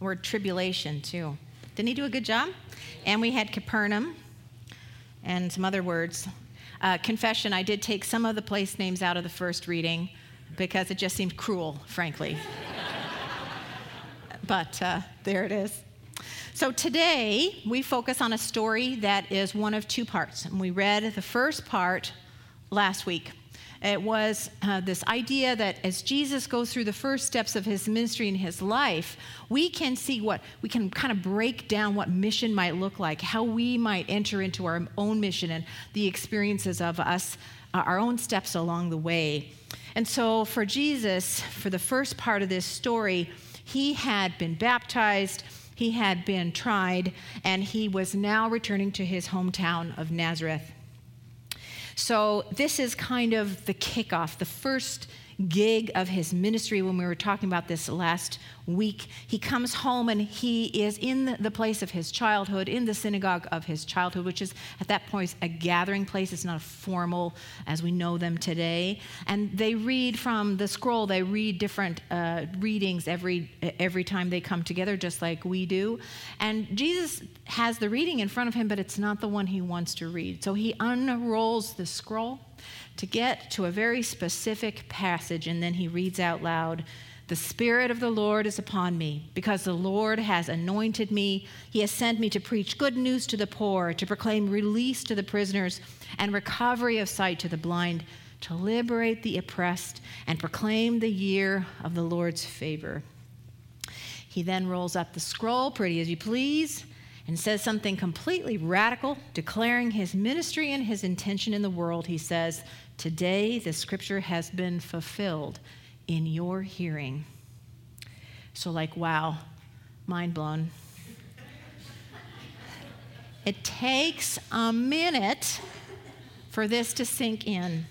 Word tribulation, too. Didn't he do a good job? And we had Capernaum and some other words. Uh, confession, I did take some of the place names out of the first reading because it just seemed cruel, frankly. but uh, there it is. So today we focus on a story that is one of two parts. And we read the first part last week. It was uh, this idea that as Jesus goes through the first steps of his ministry in his life, we can see what, we can kind of break down what mission might look like, how we might enter into our own mission and the experiences of us, uh, our own steps along the way. And so for Jesus, for the first part of this story, he had been baptized, he had been tried, and he was now returning to his hometown of Nazareth. So, this is kind of the kickoff, the first gig of his ministry when we were talking about this last week. He comes home and he is in the place of his childhood, in the synagogue of his childhood, which is at that point a gathering place. It's not a formal as we know them today. And they read from the scroll, they read different uh, readings every, every time they come together, just like we do. And Jesus has the reading in front of him, but it's not the one he wants to read. So he unrolls the scroll to get to a very specific passage, and then he reads out loud The Spirit of the Lord is upon me, because the Lord has anointed me. He has sent me to preach good news to the poor, to proclaim release to the prisoners, and recovery of sight to the blind, to liberate the oppressed, and proclaim the year of the Lord's favor. He then rolls up the scroll, pretty as you please, and says something completely radical, declaring his ministry and his intention in the world. He says, Today the scripture has been fulfilled in your hearing. So, like, wow, mind blown. it takes a minute for this to sink in.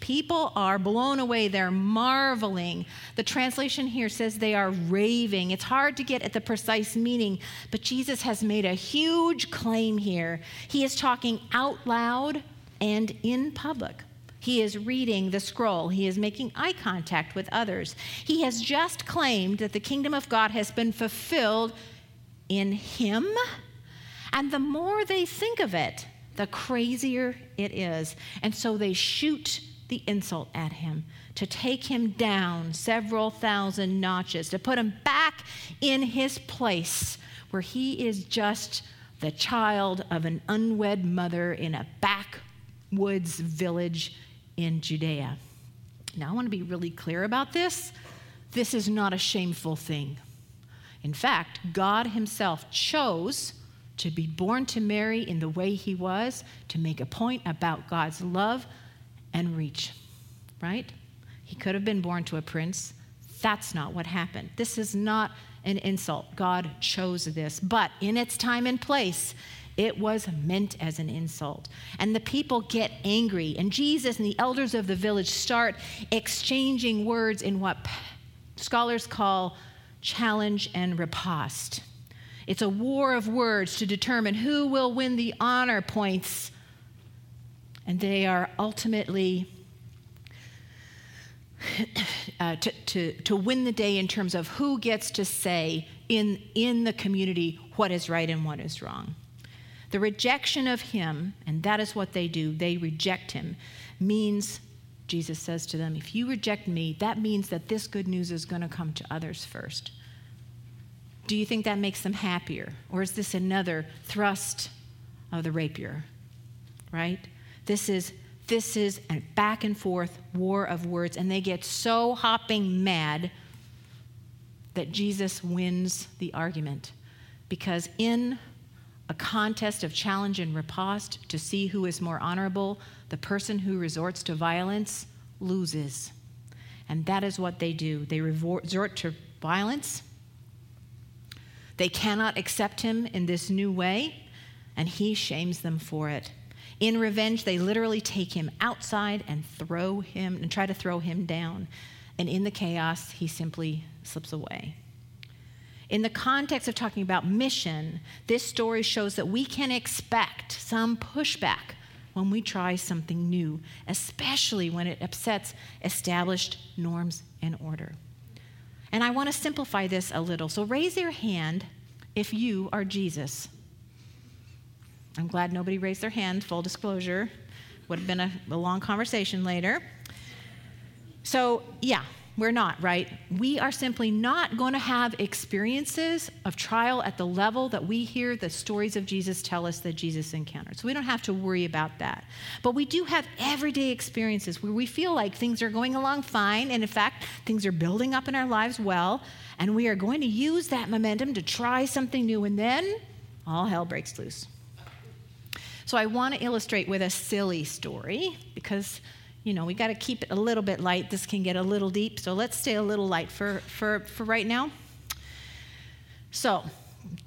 People are blown away. They're marveling. The translation here says they are raving. It's hard to get at the precise meaning, but Jesus has made a huge claim here. He is talking out loud and in public. He is reading the scroll. He is making eye contact with others. He has just claimed that the kingdom of God has been fulfilled in him. And the more they think of it, the crazier it is. And so they shoot the insult at him, to take him down several thousand notches, to put him back in his place where he is just the child of an unwed mother in a backwoods village in Judea. Now, I want to be really clear about this. This is not a shameful thing. In fact, God Himself chose to be born to Mary in the way He was to make a point about God's love and reach, right? He could have been born to a prince. That's not what happened. This is not an insult. God chose this. But in its time and place, it was meant as an insult. And the people get angry. And Jesus and the elders of the village start exchanging words in what scholars call challenge and riposte. It's a war of words to determine who will win the honor points and they are ultimately uh, to, to, to win the day in terms of who gets to say in, in the community what is right and what is wrong. The rejection of him, and that is what they do, they reject him, means, Jesus says to them, if you reject me, that means that this good news is going to come to others first. Do you think that makes them happier? Or is this another thrust of the rapier? Right? This is this is a back and forth war of words, and they get so hopping mad that Jesus wins the argument. Because in a contest of challenge and riposte to see who is more honorable, the person who resorts to violence loses. And that is what they do. They resort to violence. They cannot accept him in this new way, and he shames them for it. In revenge, they literally take him outside and throw him and try to throw him down. And in the chaos, he simply slips away. In the context of talking about mission, this story shows that we can expect some pushback when we try something new, especially when it upsets established norms and order. And I want to simplify this a little. So raise your hand if you are Jesus. I'm glad nobody raised their hand, full disclosure. Would have been a, a long conversation later. So, yeah, we're not, right? We are simply not going to have experiences of trial at the level that we hear the stories of Jesus tell us that Jesus encountered. So we don't have to worry about that. But we do have everyday experiences where we feel like things are going along fine, and in fact, things are building up in our lives well, and we are going to use that momentum to try something new, and then all hell breaks loose. So I want to illustrate with a silly story because you know, we got to keep it a little bit light. This can get a little deep, so let's stay a little light for, for, for right now. So,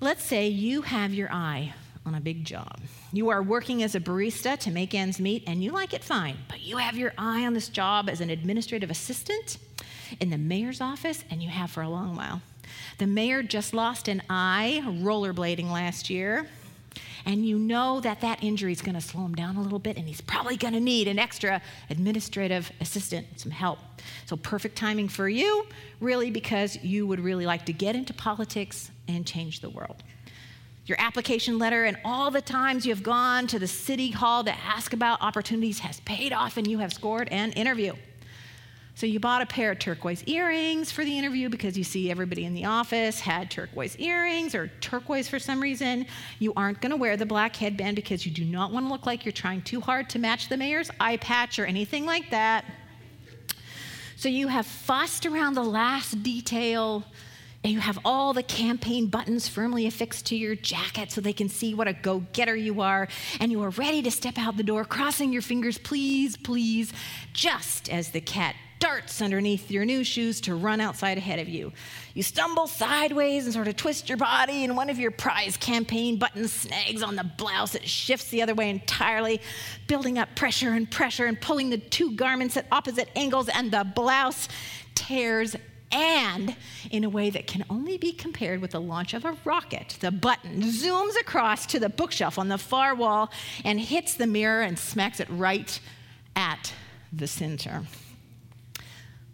let's say you have your eye on a big job. You are working as a barista to make ends meet, and you like it fine, but you have your eye on this job as an administrative assistant in the mayor's office, and you have for a long while. The mayor just lost an eye rollerblading last year and you know that that injury is going to slow him down a little bit, and he's probably going to need an extra administrative assistant, some help. So, perfect timing for you, really, because you would really like to get into politics and change the world. Your application letter and all the times you have gone to the city hall to ask about opportunities has paid off, and you have scored an interview. So you bought a pair of turquoise earrings for the interview because you see everybody in the office had turquoise earrings or turquoise for some reason. You aren't going to wear the black headband because you do not want to look like you're trying too hard to match the mayor's eye patch or anything like that. So you have fussed around the last detail and you have all the campaign buttons firmly affixed to your jacket so they can see what a go getter you are, and you are ready to step out the door, crossing your fingers, please, please, just as the cat darts underneath your new shoes to run outside ahead of you. You stumble sideways and sort of twist your body, and one of your prize campaign buttons snags on the blouse. It shifts the other way entirely, building up pressure and pressure and pulling the two garments at opposite angles, and the blouse tears and in a way that can only be compared with the launch of a rocket. The button zooms across to the bookshelf on the far wall and hits the mirror and smacks it right at the center.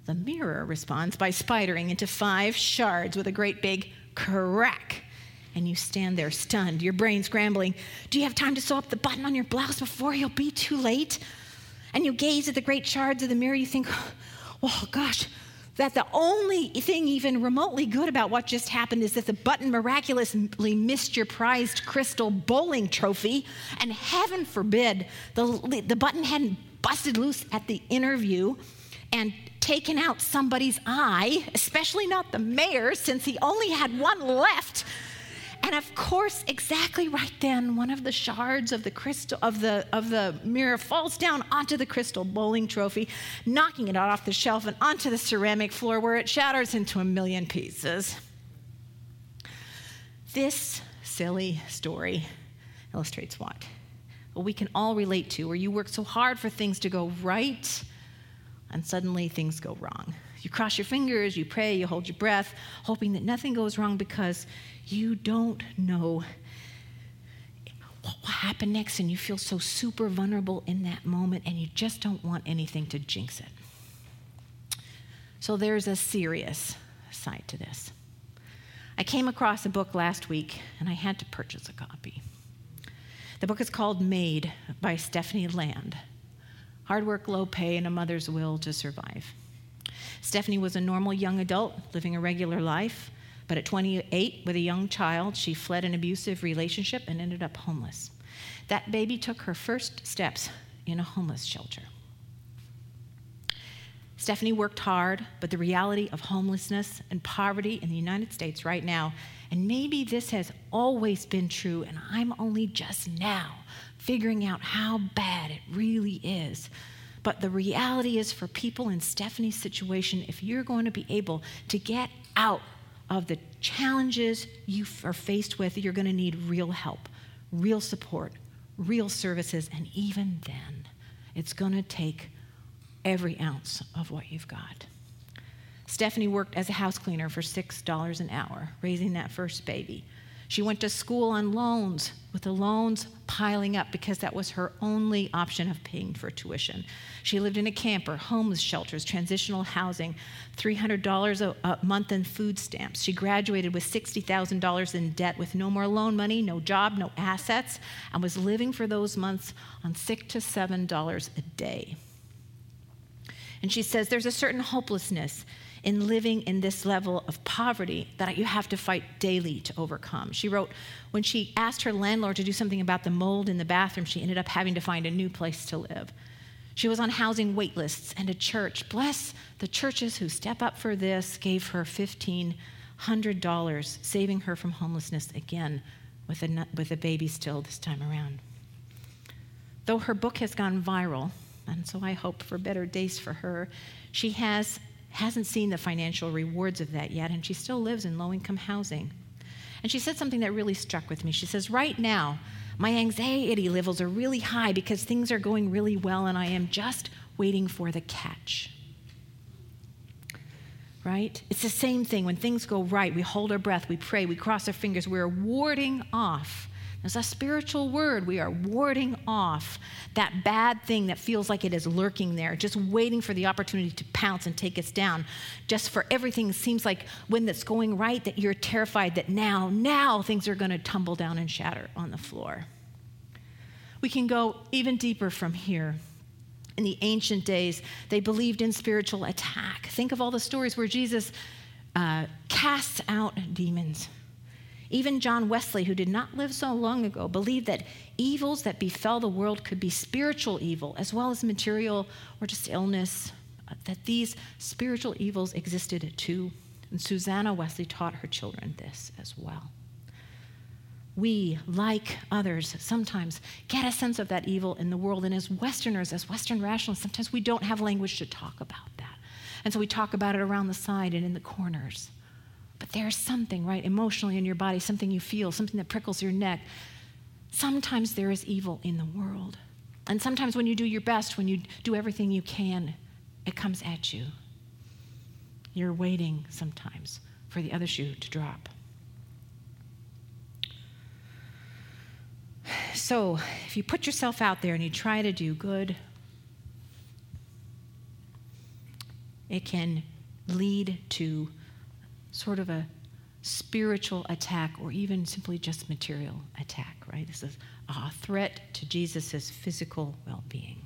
The mirror responds by spidering into five shards with a great big crack. And you stand there stunned, your brain scrambling. Do you have time to sew up the button on your blouse before you'll be too late? And you gaze at the great shards of the mirror, you think, oh gosh, that the only thing even remotely good about what just happened is that the button miraculously missed your prized crystal bowling trophy, and heaven forbid the, the button hadn't busted loose at the interview and taken out somebody's eye, especially not the mayor, since he only had one left. And of course, exactly right then, one of the shards of the crystal of the of the mirror falls down onto the crystal bowling trophy, knocking it off the shelf and onto the ceramic floor where it shatters into a million pieces. This silly story illustrates what? We can all relate to, where you work so hard for things to go right and suddenly things go wrong. You cross your fingers, you pray, you hold your breath, hoping that nothing goes wrong because you don't know what will happen next, and you feel so super vulnerable in that moment, and you just don't want anything to jinx it. So there's a serious side to this. I came across a book last week, and I had to purchase a copy. The book is called Maid by Stephanie Land hard work, low pay, and a mother's will to survive. Stephanie was a normal young adult living a regular life, but at 28, with a young child, she fled an abusive relationship and ended up homeless. That baby took her first steps in a homeless shelter. Stephanie worked hard, but the reality of homelessness and poverty in the United States right now, and maybe this has always been true, and I'm only just now figuring out how bad it really is. But the reality is, for people in Stephanie's situation, if you're going to be able to get out of the challenges you are faced with, you're going to need real help, real support, real services, and even then, it's going to take every ounce of what you've got. Stephanie worked as a house cleaner for $6 an hour, raising that first baby. She went to school on loans, with the loans piling up because that was her only option of paying for tuition. She lived in a camper, homeless shelters, transitional housing, $300 a, month in food stamps. She graduated with $60,000 in debt with no more loan money, no job, no assets, and was living for those months on 6 to $7 a day. And she says there's a certain hopelessness in living in this level of poverty that you have to fight daily to overcome. She wrote, when she asked her landlord to do something about the mold in the bathroom, she ended up having to find a new place to live. She was on housing wait lists, and a church, bless the churches who step up for this, gave her $1,500, saving her from homelessness again with a, with a baby still this time around. Though her book has gone viral, and so I hope for better days for her, she has hasn't seen the financial rewards of that yet, and she still lives in low income housing. And she said something that really struck with me. She says, Right now, my anxiety levels are really high because things are going really well, and I am just waiting for the catch. Right? It's the same thing. When things go right, we hold our breath, we pray, we cross our fingers, we're warding off as a spiritual word, we are warding off that bad thing that feels like it is lurking there, just waiting for the opportunity to pounce and take us down. Just for everything seems like when that's going right, that you're terrified that now, now things are going to tumble down and shatter on the floor. We can go even deeper from here. In the ancient days, they believed in spiritual attack. Think of all the stories where Jesus uh, casts out demons. Even John Wesley, who did not live so long ago, believed that evils that befell the world could be spiritual evil as well as material or just illness, uh, that these spiritual evils existed too. And Susanna Wesley taught her children this as well. We, like others, sometimes get a sense of that evil in the world. And as Westerners, as Western rationalists, sometimes we don't have language to talk about that. And so we talk about it around the side and in the corners. But there's something, right, emotionally in your body, something you feel, something that prickles your neck. Sometimes there is evil in the world. And sometimes when you do your best, when you do everything you can, it comes at you. You're waiting sometimes for the other shoe to drop. So, if you put yourself out there and you try to do good, it can lead to sort of a spiritual attack or even simply just material attack, right? This is a threat to Jesus' physical well being.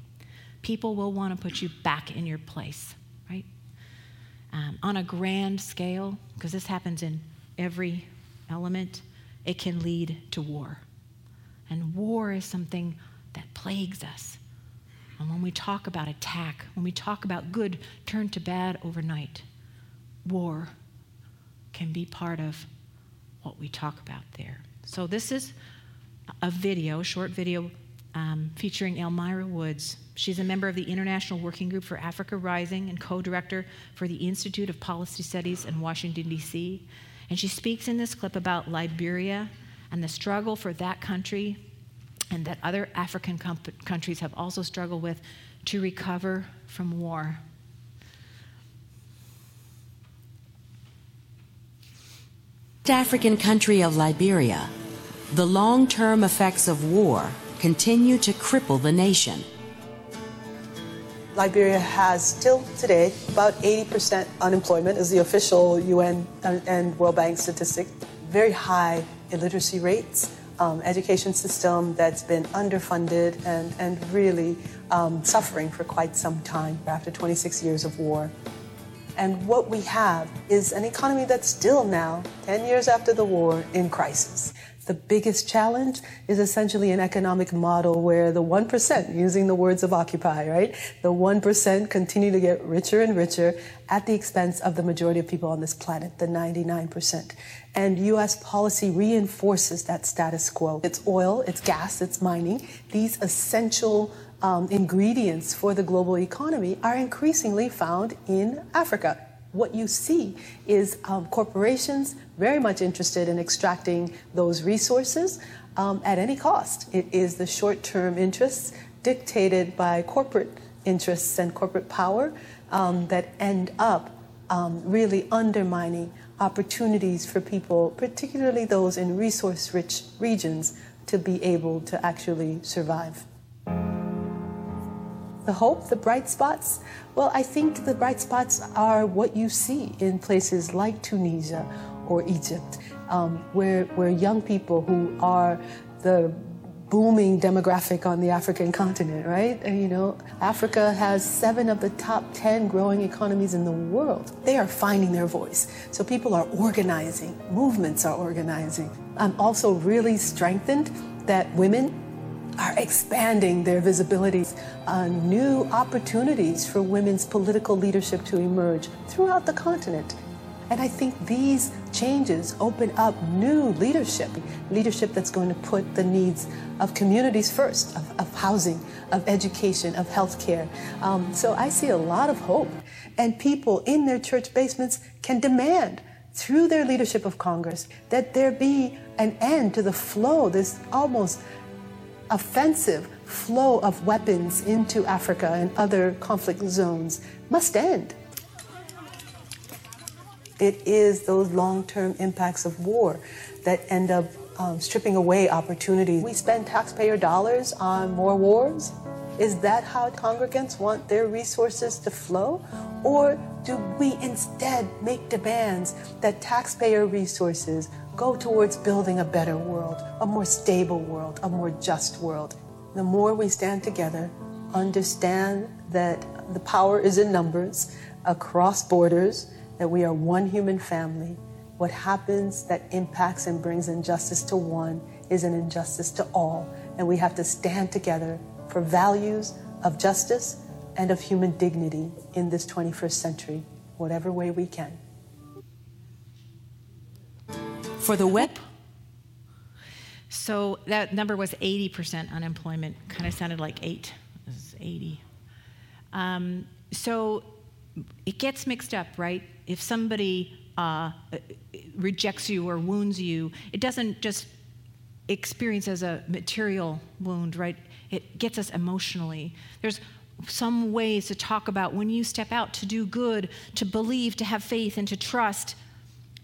People will want to put you back in your place, right? Um, on a grand scale, because this happens in every element, it can lead to war. And war is something that plagues us. And when we talk about attack, when we talk about good turned to bad overnight, war can be part of what we talk about there. So, this is a video, a short video um, featuring Emira Woods. She's a member of the International Working Group for Africa Rising and co director for the Institute of Policy Studies in Washington, D.C. And she speaks in this clip about Liberia and the struggle for that country and that other African comp- countries have also struggled with to recover from war. African country of Liberia, the long term effects of war continue to cripple the nation. Liberia has still today about 80% unemployment, is the official UN and World Bank statistic. Very high illiteracy rates, um, education system that's been underfunded and, and really um, suffering for quite some time after 26 years of war. And what we have is an economy that's still now, 10 years after the war, in crisis. The biggest challenge is essentially an economic model where the 1%, using the words of Occupy, right? The 1% continue to get richer and richer at the expense of the majority of people on this planet, the 99%. And US policy reinforces that status quo. It's oil, it's gas, it's mining, these essential um, ingredients for the global economy are increasingly found in Africa. What you see is um, corporations very much interested in extracting those resources um, at any cost. It is the short term interests dictated by corporate interests and corporate power um, that end up um, really undermining opportunities for people, particularly those in resource rich regions, to be able to actually survive. The hope, the bright spots, well, I think the bright spots are what you see in places like Tunisia or Egypt, um, where, where young people who are the booming demographic on the African continent, right? And, you know, Africa has seven of the top 10 growing economies in the world. They are finding their voice. So people are organizing, movements are organizing. I'm also really strengthened that women are expanding their visibilities, uh, new opportunities for women's political leadership to emerge throughout the continent. And I think these changes open up new leadership, leadership that's going to put the needs of communities first, of, of housing, of education, of healthcare. Um, so I see a lot of hope. And people in their church basements can demand through their leadership of Congress that there be an end to the flow, this almost offensive flow of weapons into Africa and other conflict zones must end. It is those long term impacts of war that end up um, stripping away opportunity. We spend taxpayer dollars on more wars. Is that how congregants want their resources to flow? Or do we instead make demands that taxpayer resources go towards building a better world, a more stable world, a more just world? The more we stand together, understand that the power is in numbers across borders, that we are one human family, what happens that impacts and brings injustice to one is an injustice to all. And we have to stand together for values of justice and of human dignity in this 21st century, whatever way we can. For the whip? So that number was 80% unemployment. Kind of sounded like eight. It was 80. Um, so it gets mixed up, right? If somebody uh, rejects you or wounds you, it doesn't just experience as a material wound, right? It gets us emotionally. There's some ways to talk about when you step out to do good, to believe, to have faith, and to trust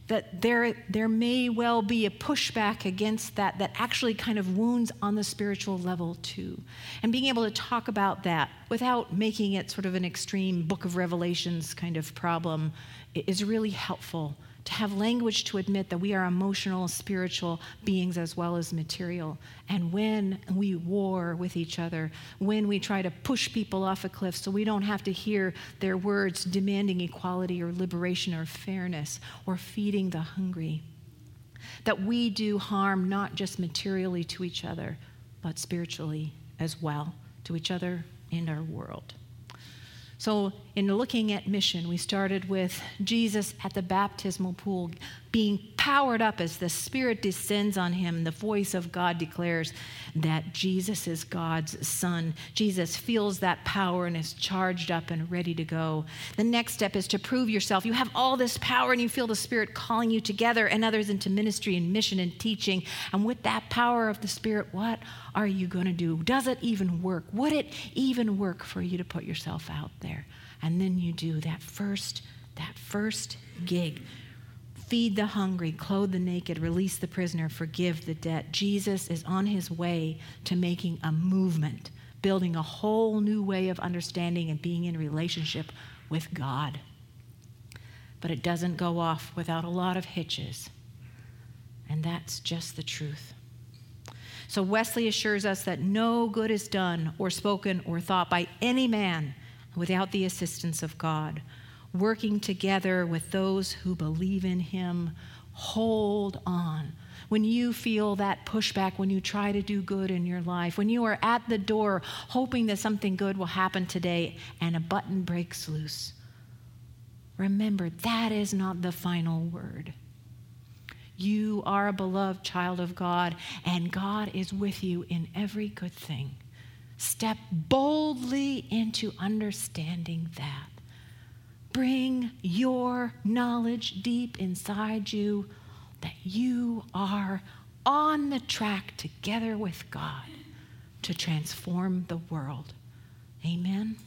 that there, there may well be a pushback against that that actually kind of wounds on the spiritual level too. And being able to talk about that without making it sort of an extreme book of revelations kind of problem is really helpful to have language to admit that we are emotional, spiritual beings as well as material. And when we war with each other, when we try to push people off a cliff so we don't have to hear their words demanding equality or liberation or fairness or feeding the hungry, that we do harm not just materially to each other, but spiritually as well to each other and our world. So, in looking at mission, we started with Jesus at the baptismal pool being powered up as the Spirit descends on him. The voice of God declares that Jesus is God's Son. Jesus feels that power and is charged up and ready to go. The next step is to prove yourself. You have all this power and you feel the Spirit calling you together and others into ministry and mission and teaching. And with that power of the Spirit, what are you going to do? Does it even work? Would it even work for you to put yourself out there? And then you do that first that first gig feed the hungry, clothe the naked, release the prisoner, forgive the debt. Jesus is on his way to making a movement, building a whole new way of understanding and being in relationship with God. But it doesn't go off without a lot of hitches. And that's just the truth. So Wesley assures us that no good is done or spoken or thought by any man without the assistance of God working together with those who believe in Him. Hold on. When you feel that pushback, when you try to do good in your life, when you are at the door hoping that something good will happen today and a button breaks loose, remember that is not the final word. You are a beloved child of God, and God is with you in every good thing. Step boldly into understanding that. Bring your knowledge deep inside you that you are on the track together with God to transform the world. Amen.